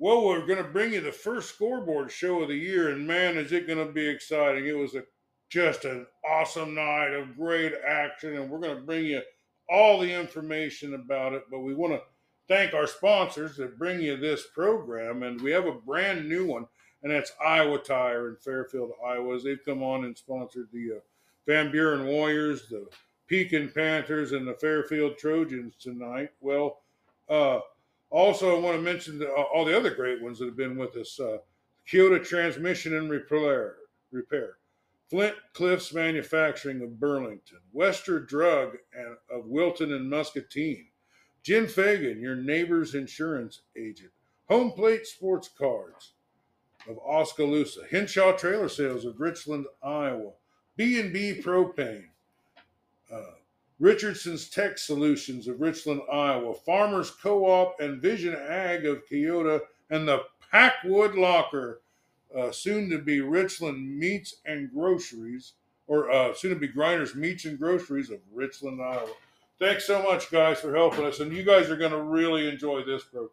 Well, we're going to bring you the first scoreboard show of the year, and man, is it going to be exciting! It was a just an awesome night of great action, and we're going to bring you all the information about it. But we want to thank our sponsors that bring you this program, and we have a brand new one, and that's Iowa Tire in Fairfield, Iowa. They've come on and sponsored the uh, Van Buren Warriors, the Pekin Panthers, and the Fairfield Trojans tonight. Well, uh, also, I want to mention the, all the other great ones that have been with us. Uh, Keota Transmission and Repair, Repair, Flint Cliffs Manufacturing of Burlington, Wester Drug and of Wilton and Muscatine, Jim Fagan, your neighbor's insurance agent, Home Plate Sports Cards of Oskaloosa, Henshaw Trailer Sales of Richland, Iowa, B&B Propane, uh, Richardson's Tech Solutions of Richland, Iowa, Farmers Co-op and Vision Ag of Keota, and the Packwood Locker, uh, soon to be Richland Meats and Groceries, or uh, soon to be Grinders Meats and Groceries of Richland, Iowa. Thanks so much, guys, for helping us, and you guys are going to really enjoy this program.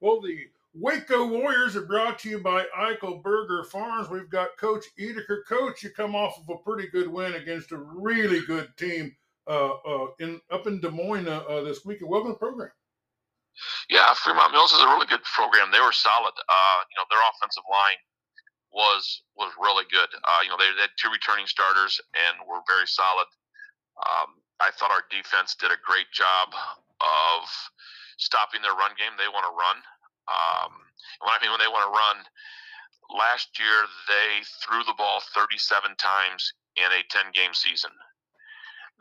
Well, the Waco Warriors are brought to you by Eichelberger Farms. We've got Coach Edeker. Coach, you come off of a pretty good win against a really good team uh, uh, in up in Des Moines uh, this weekend. Welcome to the program. Yeah, Fremont Mills is a really good program. They were solid. Uh, you know, their offensive line was was really good. Uh, you know, they, they, had two returning starters and were very solid. Um, I thought our defense did a great job of stopping their run game. They want to run. Um, I mean when they want to run, last year they threw the ball 37 times in a 10 game season.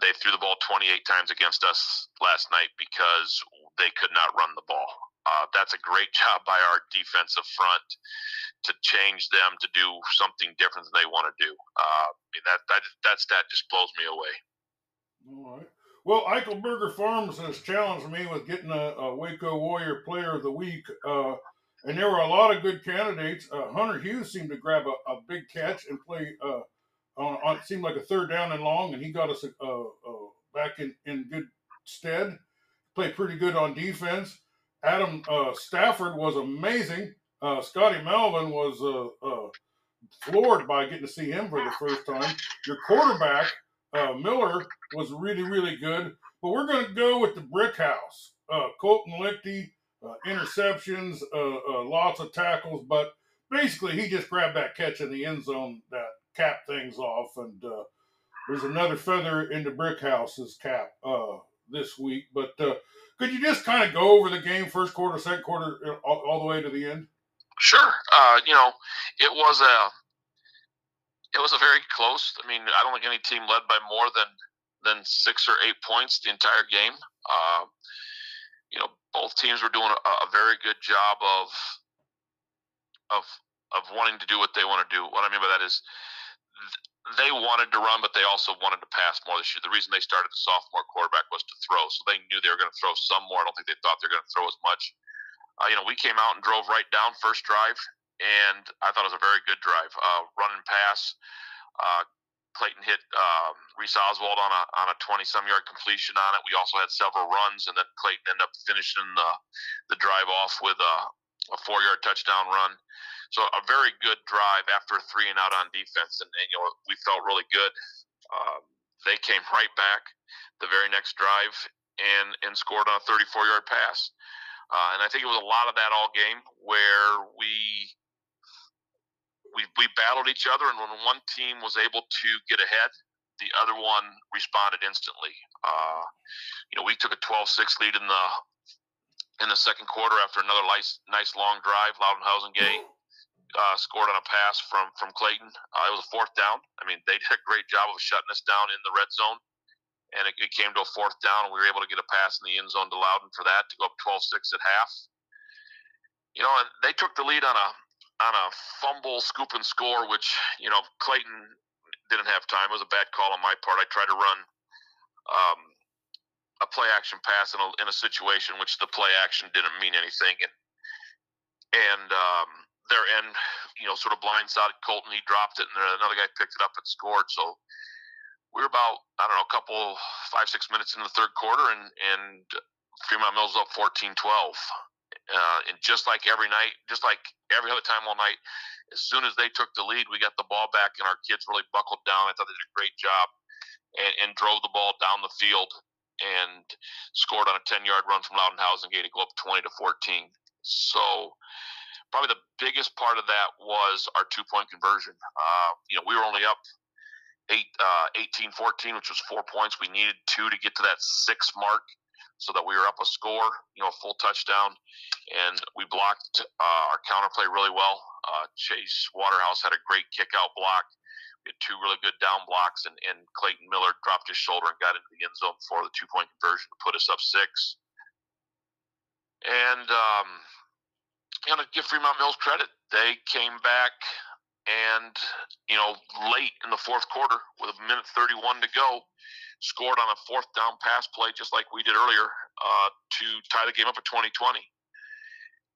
They threw the ball 28 times against us last night because they could not run the ball. Uh, that's a great job by our defensive front to change them to do something different than they want to do. Uh, that that that stat just blows me away. All right. Well, Eichelberger Farms has challenged me with getting a, a Waco Warrior Player of the Week, uh, and there were a lot of good candidates. Uh, Hunter Hughes seemed to grab a, a big catch and play uh, on, on, seemed like a third down and long, and he got us uh, uh, back in, in good stead. Played pretty good on defense. Adam uh, Stafford was amazing. Scotty Melvin was floored by getting to see him for the first time. Your quarterback uh, Miller was really, really good. But we're going to go with the brick house. Uh, Colton Lichty, uh, interceptions, uh, uh, lots of tackles, but basically he just grabbed that catch in the end zone that capped things off. And uh, there's another feather in the brick house's cap this week. But could you just kind of go over the game, first quarter, second quarter, all, all the way to the end? Sure. you know, it was a it was a very close. I mean, I don't think any team led by more than than six or eight points the entire game. Uh, you know, both teams were doing a, a, very good job of of of wanting to do what they want to do. What I mean by that is they wanted to run, but they also wanted to pass more this year. The reason they started the sophomore quarterback was to throw, so they knew they were going to throw some more. I don't think they thought they were going to throw as much. Uh, you know, we came out and drove right down first drive, and I thought it was a very good drive. Uh, run and pass. Uh, Clayton hit um, Reese Oswald on a on a 20 some yard completion on it. We also had several runs, and then Clayton ended up finishing the the drive off with a, a four yard touchdown run. So a very good drive after a three and out on defense, and, and you know we felt really good. Um, they came right back the very next drive and and scored on a 34 yard pass. Uh, and I think it was a lot of that all game where we we battled each other, and when one team was able to get ahead, the other one responded instantly. Uh, you know, we took a 12-6 lead in the in the second quarter after another nice nice long drive. Loudon Housengate uh, scored on a pass from from Clayton. Uh, it was a fourth down. I mean, they did a great job of shutting us down in the red zone, and it, it came to a fourth down, and we were able to get a pass in the end zone to Loudon for that to go up 12-6 at half. You know, and they took the lead on a on a fumble, scoop and score, which you know Clayton didn't have time. It was a bad call on my part. I tried to run um, a play action pass in a, in a situation which the play action didn't mean anything, and and um, their end, you know, sort of blindsided Colton. He dropped it, and another guy picked it up and scored. So we were about I don't know a couple five six minutes in the third quarter, and and Fremont Mills up 14-12 uh, and just like every night, just like every other time all night, as soon as they took the lead, we got the ball back, and our kids really buckled down. I thought they did a great job and, and drove the ball down the field and scored on a 10 yard run from Loudon Housengate to go up 20 to 14. So, probably the biggest part of that was our two point conversion. Uh, you know, we were only up uh, 18 14, which was four points. We needed two to get to that six mark so that we were up a score, you know, a full touchdown. And we blocked uh, our counterplay really well. Uh, Chase Waterhouse had a great kick out block. We had two really good down blocks, and, and Clayton Miller dropped his shoulder and got into the end zone for the two point conversion to put us up six. And, um, you know, give Fremont Mills credit, they came back and, you know, late in the fourth quarter with a minute 31 to go, scored on a fourth down pass play, just like we did earlier, uh, to tie the game up at 2020.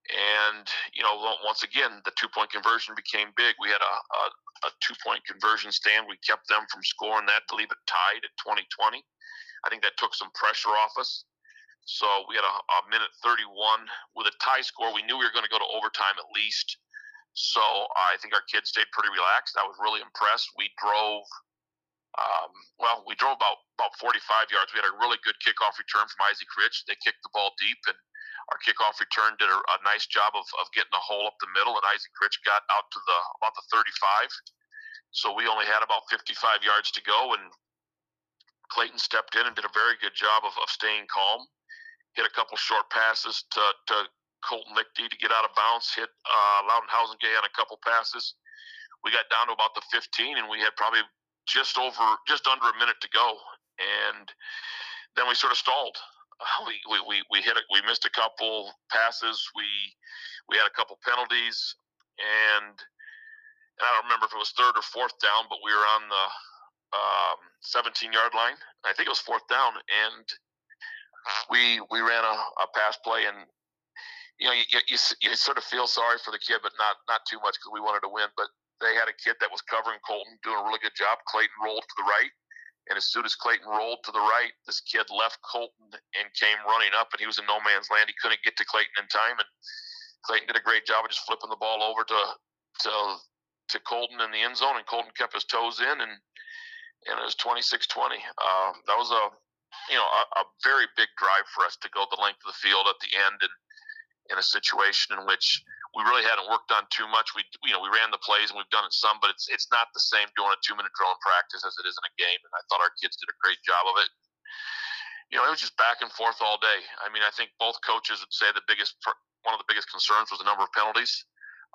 And, you know, once again, the two point conversion became big. We had a, a, a two point conversion stand. We kept them from scoring that to leave it tied at 2020. I think that took some pressure off us. So we had a, a minute 31 with a tie score. We knew we were going to go to overtime at least. So I think our kids stayed pretty relaxed. I was really impressed. We drove, um, well, we drove about about 45 yards. We had a really good kickoff return from Isaac Rich. They kicked the ball deep, and our kickoff return did a, a nice job of, of getting a hole up the middle, and Isaac Rich got out to the about the 35. So we only had about 55 yards to go, and Clayton stepped in and did a very good job of, of staying calm. Hit a couple short passes to, to Colton Lichty to get out of bounds. Hit uh, Loudon Housengate on a couple passes. We got down to about the 15, and we had probably just over, just under a minute to go, and then we sort of stalled we, we, we, we hit it. We missed a couple passes. We we had a couple penalties, and, and I don't remember if it was third or fourth down, but we were on the um, 17 yard line. I think it was fourth down, and we we ran a, a pass play, and you know you, you, you sort of feel sorry for the kid, but not not too much because we wanted to win. But they had a kid that was covering Colton, doing a really good job. Clayton rolled to the right and as soon as Clayton rolled to the right, this kid left Colton and came running up, and he was in no man's land. He couldn't get to Clayton in time, and Clayton did a great job of just flipping the ball over to to to Colton in the end zone, and Colton kept his toes in, and and it was 26-20. Uh, that was a you know a, a very big drive for us to go the length of the field at the end, and in a situation in which we really hadn't worked on too much. We you know we ran the plays and we've done it some, but it's it's not the same doing a two minute drill in practice as it is in a game. And I thought our kids did a great job of it. You know, it was just back and forth all day. I mean, I think both coaches would say the biggest one of the biggest concerns was the number of penalties.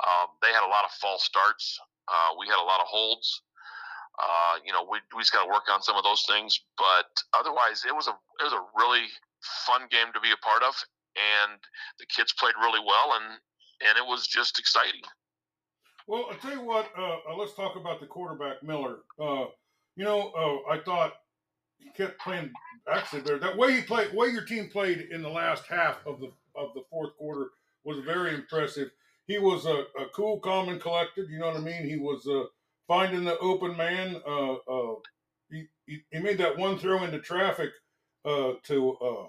Um, they had a lot of false starts. Uh, we had a lot of holds. Uh, you know, we we just got to work on some of those things. But otherwise, it was a it was a really fun game to be a part of, and the kids played really well, and and it was just exciting. Well, I'll tell you what. Uh, uh, let's talk about the quarterback Miller. Uh, you know, uh, I thought he kept playing actually there. That way he played, way your team played in the last half of the of the fourth quarter was very impressive. He was a, a cool, calm, and collected. You know what I mean? He was uh, finding the open man. Uh, he, he, he made that one throw into traffic to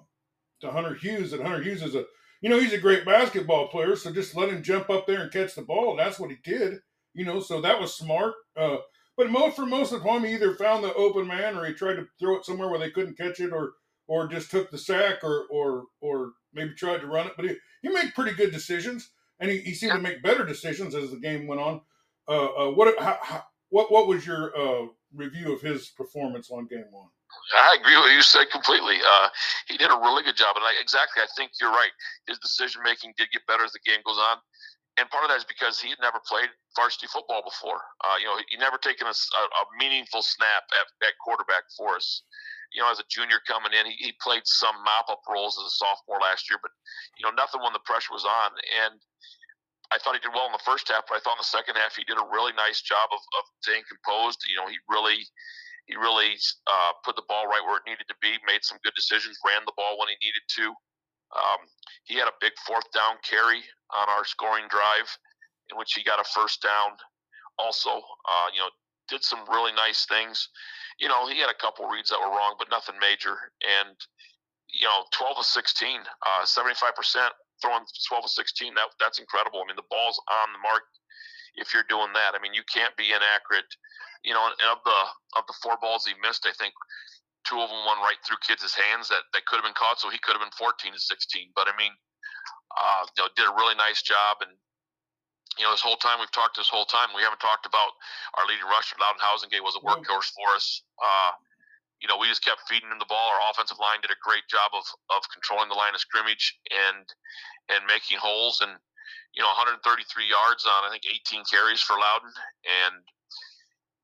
to Hunter Hughes, and Hunter Hughes is a you know, he's a great basketball player, so just let him jump up there and catch the ball. That's what he did. You know, so that was smart. Uh, but most for most of the time, he either found the open man or he tried to throw it somewhere where they couldn't catch it, or or just took the sack, or or or maybe tried to run it. But he, he made pretty good decisions, and he, he seemed to make better decisions as the game went on. Uh, uh, what how, how, what what was your uh, review of his performance on game one? I agree with you said completely. Uh, he did a really good job, and I, exactly, I think you're right. His decision making did get better as the game goes on, and part of that is because he had never played varsity football before. Uh, you know, he, he never taken a, a, meaningful snap at, at quarterback for us. You know, as a junior coming in, he, he played some mop up roles as a sophomore last year, but you know, nothing when the pressure was on. And I thought he did well in the first half, but I thought in the second half he did a really nice job of, of staying composed. You know, he really he really uh, put the ball right where it needed to be, made some good decisions, ran the ball when he needed to. Um, he had a big fourth down carry on our scoring drive, in which he got a first down. Also, uh, you know, did some really nice things. You know, he had a couple reads that were wrong, but nothing major. And you know, 12 of 16, uh, 75% throwing 12 of 16. That that's incredible. I mean, the ball's on the mark if you're doing that. I mean, you can't be inaccurate. You know, and of the of the four balls he missed, I think two of them went right through kids' hands that, that could have been caught, so he could have been 14 to 16. But I mean, uh, you know, did a really nice job. And you know, this whole time we've talked this whole time, we haven't talked about our leading rusher, Loudon Housengate, was a workhorse for us. Uh, you know, we just kept feeding him the ball. Our offensive line did a great job of, of controlling the line of scrimmage and and making holes. And you know, 133 yards on I think 18 carries for Loudon, and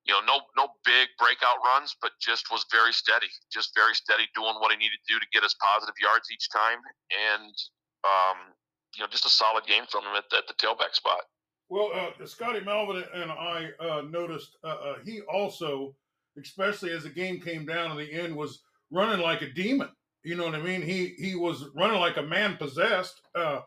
you know, no no big breakout runs, but just was very steady, just very steady, doing what he needed to do to get us positive yards each time, and um, you know, just a solid game from him at, at the tailback spot. Well, uh, Scotty Melvin and I uh, noticed uh, uh he also, especially as the game came down in the end, was running like a demon. You know what I mean? He he was running like a man possessed. Uh,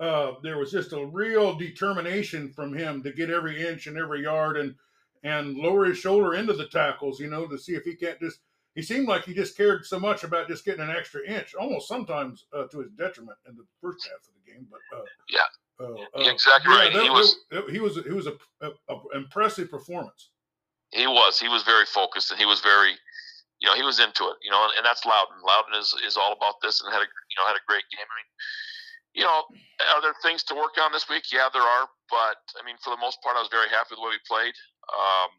uh, there was just a real determination from him to get every inch and every yard and and lower his shoulder into the tackles, you know, to see if he can't just. He seemed like he just cared so much about just getting an extra inch, almost sometimes uh, to his detriment in the first half of the game. But uh, yeah, uh, uh exactly yeah, right. That, he was he was he was a, a, a, impressive performance. He was he was very focused and he was very, you know, he was into it. You know, and, and that's Loudon. Loudon is is all about this and had a you know had a great game. I mean, you know, are there things to work on this week? Yeah, there are. But I mean, for the most part, I was very happy with the way we played. Um,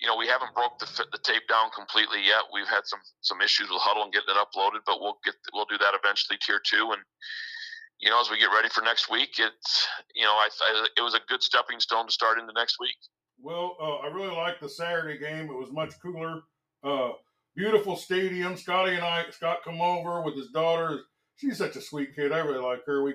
you know, we haven't broke the the tape down completely yet. We've had some some issues with Hudl and getting it uploaded, but we'll get we'll do that eventually, tier two. And you know, as we get ready for next week, it's you know, I, I it was a good stepping stone to start into next week. Well, uh, I really liked the Saturday game. It was much cooler. Uh, beautiful stadium. Scotty and I, Scott come over with his daughter she's such a sweet kid. I really like her. We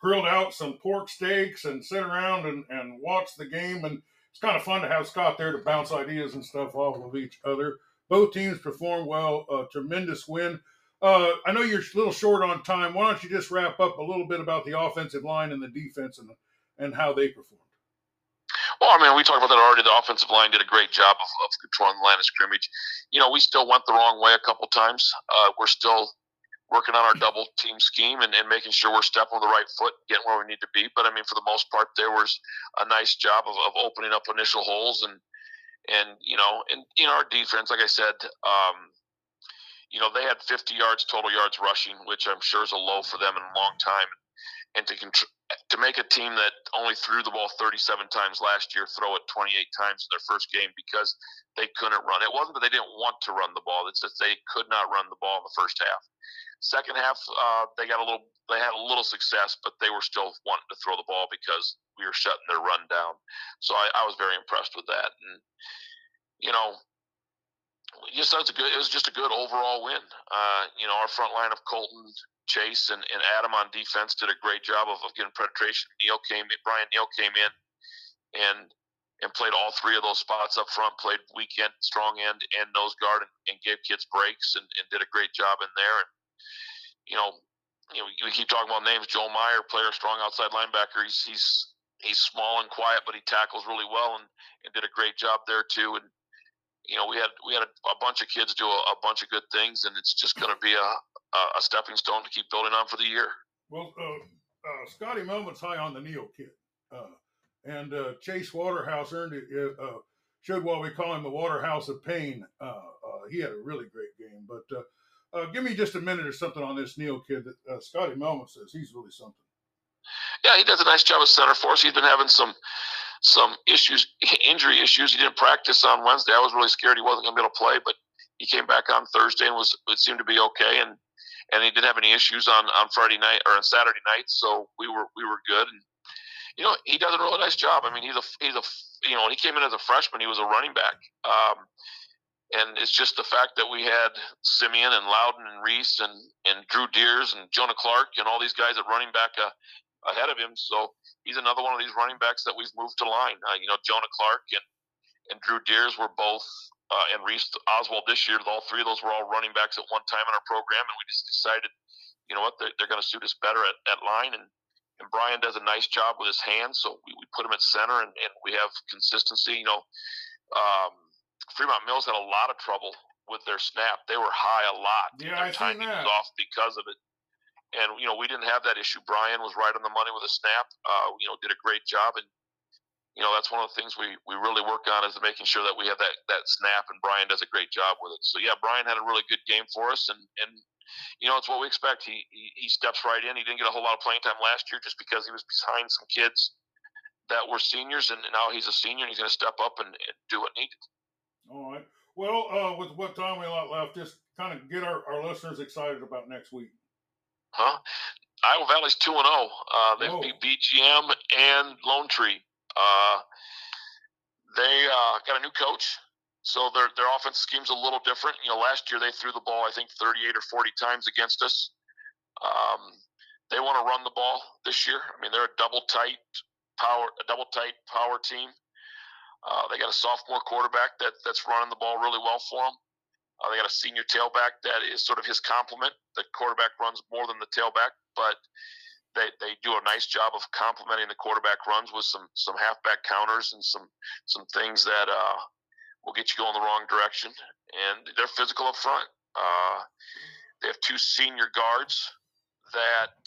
grilled out some pork steaks and sit around and, and watch the game. And it's kind of fun to have Scott there to bounce ideas and stuff off of each other. Both teams performed well. A tremendous win. Uh, I know you're a little short on time. Why don't you just wrap up a little bit about the offensive line and the defense and and how they performed? Well, I mean, we talked about that already. The offensive line did a great job of, of controlling the line of scrimmage. You know, we still went the wrong way a couple times. Uh, we're still working on our double team scheme and, and making sure we're stepping on the right foot, getting where we need to be. But I mean, for the most part, there was a nice job of, of opening up initial holes and and you know, and know, our defense, like I said, um, you know, they had 50 yards total yards rushing, which I'm sure is a low for them in a long time. And to contr- to make a team that only threw the ball 37 times last year throw it 28 times in their first game because they couldn't run. It wasn't that they didn't want to run the ball; it's that they could not run the ball in the first half. Second half, uh, they got a little, they had a little success, but they were still wanting to throw the ball because we were shutting their run down. So I, I was very impressed with that, and you know, just a good. It was just a good overall win. Uh, you know, our front line of Colton, Chase, and, and Adam on defense did a great job of, of getting penetration. Neil came, Brian Neal came in, and and played all three of those spots up front. Played weekend, strong end, and nose guard, and, and gave kids breaks, and, and did a great job in there. And you know, you know, we keep talking about names. Joel Meyer, player, strong outside linebacker. He's he's he's small and quiet, but he tackles really well and, and did a great job there too. And you know, we had we had a, a bunch of kids do a, a, bunch of good things, and it's just going to be a, a stepping stone to keep building on for the year. Well, uh, uh, Scotty Melvin's high on the Neal kid, uh, and uh, Chase Waterhouse earned it. Uh, showed why we call him the Waterhouse of Pain. Uh, he had a really great game, but uh, give me just a minute or something on this Neal kid that uh, Scotty Melvin says he's really something. Yeah, he does a nice job at center for us. He's been having some some issues, injury issues. He didn't practice on Wednesday. I was really scared he wasn't going to be able to play, but he came back on Thursday and was it seemed to be okay. And and he didn't have any issues on on Friday night or on Saturday night, so we were we were good. And you know, he does a really nice job. I mean, he's a he's a you know, when he came in as a freshman, he was a running back. Um, and it's just the fact that we had Simeon and Loudon and Reese and, and Drew Deers and Jonah Clark and all these guys at running back uh, ahead of him. So he's another one of these running backs that we've moved to line. Uh, you know, Jonah Clark and, and Drew Deers were both, uh, and Reese Oswald this year, all three of those were all running backs at one time in our program. And we just decided, you know what, they're, they're going to suit us better at, at line. And, and Brian does a nice job with his hands. So we, we put him at center and, and we have consistency, you know, um, Fremont Mills had a lot of trouble with their snap. They were high a lot. Yeah, their I timing that. was off because of it. And you know we didn't have that issue. Brian was right on the money with a snap. Uh, you know, did a great job, and you know that's one of the things we we really work on is making sure that we have that that snap, and Brian does a great job with it. So yeah, Brian had a really good game for us, and and you know it's what we expect. He he, he steps right in. He didn't get a whole lot of playing time last year just because he was behind some kids that were seniors, and now he's a senior, and he's going to step up and, and do what needed. All right. Well, uh, with what time we got left, just kind of get our, our listeners excited about next week. Huh? Iowa Valley's two and zero. Uh, they oh. beat BGM and Lone Tree. Uh, they uh, got a new coach, so their their offense scheme's a little different. You know, last year they threw the ball I think 38 or 40 times against us. Um, they want to run the ball this year. I mean, they're a double tight power, a double tight power team. Uh, they got a sophomore quarterback that that's running the ball really well for them. Uh, they got a senior tailback that is sort of his complement. The quarterback runs more than the tailback, but they, they do a nice job of complementing the quarterback runs with some some halfback counters and some some things that uh, will get you going the wrong direction. And they're physical up front. Uh, they have two senior guards that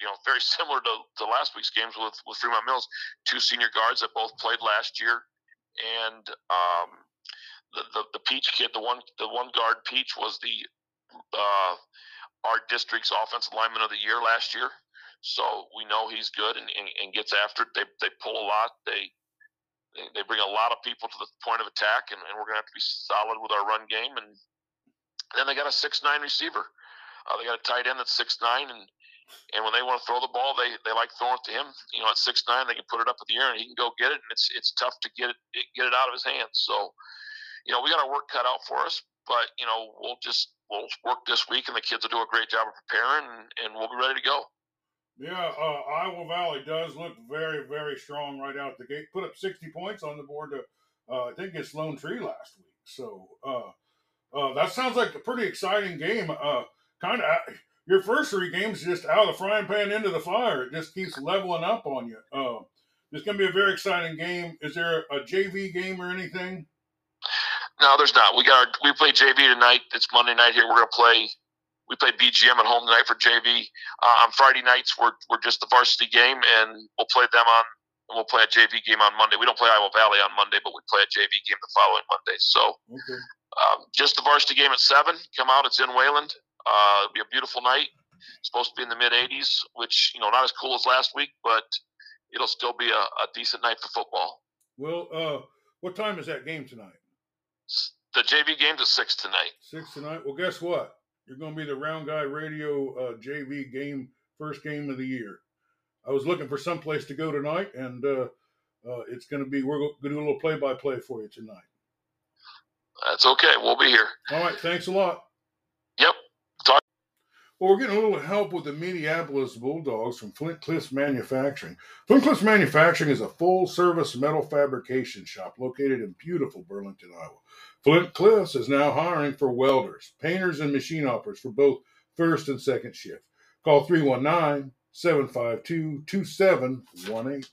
you know very similar to, to last week's games with with Fremont Mills. Two senior guards that both played last year, and um, the, the, Peach kid, the one the one guard Peach was the uh, our district's offensive lineman of the year last year. So we know he's good and, and, and gets after it. They, they pull a lot. They, they bring a lot of people to the point of attack, and, and we're going to have to be solid with our run game. And then they got a six nine receiver. Uh, they got a tight end that's six nine, and and when they want to throw the ball, they, they like throwing it to him. You know, at six nine, they can put it up in the air and he can go get it, and it's it's tough to get it get it out of his hands. So you know, we got our work cut out for us, but you know, we'll just we'll work this week, and the kids will do a great job of preparing, and, and we'll be ready to go. Yeah, uh, Iowa Valley does look very, very strong right out the gate. Put up 60 points on the board to, uh, I think it's Lone Tree last week. So uh, uh that sounds like a pretty exciting game. Uh, kind of your first three games just out of the frying pan into the fire. It just keeps leveling up on you. Uh, it's going to be a very exciting game. Is there a JV game or anything? No, there's not. We got our, we play JV tonight. It's Monday night here. We're gonna play. We play BGM at home tonight for JV. Uh, on Friday nights, we're we're just the varsity game, and we'll play them on. We'll play a JV game on Monday. We don't play Iowa Valley on Monday, but we play a JV game the following Monday. So, okay. um, just the varsity game at seven. Come out. It's in Wayland. Uh, it'll be a beautiful night. It's supposed to be in the mid 80s, which you know not as cool as last week, but it'll still be a, a decent night for football. Well, uh, what time is that game tonight? The JV game's at six tonight. Six tonight. Well, guess what? You're going to be the Round Guy Radio uh, JV game, first game of the year. I was looking for some place to go tonight, and uh, uh, it's going to be we're going to do a little play-by-play for you tonight. That's okay. We'll be here. All right. Thanks a lot. Yep. Talk. Well, we're getting a little help with the Mediapolis Bulldogs from Flint Cliffs Manufacturing. Flint Cliffs Manufacturing is a full-service metal fabrication shop located in beautiful Burlington, Iowa. Flint Cliffs is now hiring for welders, painters, and machine operators for both first and second shift. Call 319 752 2718.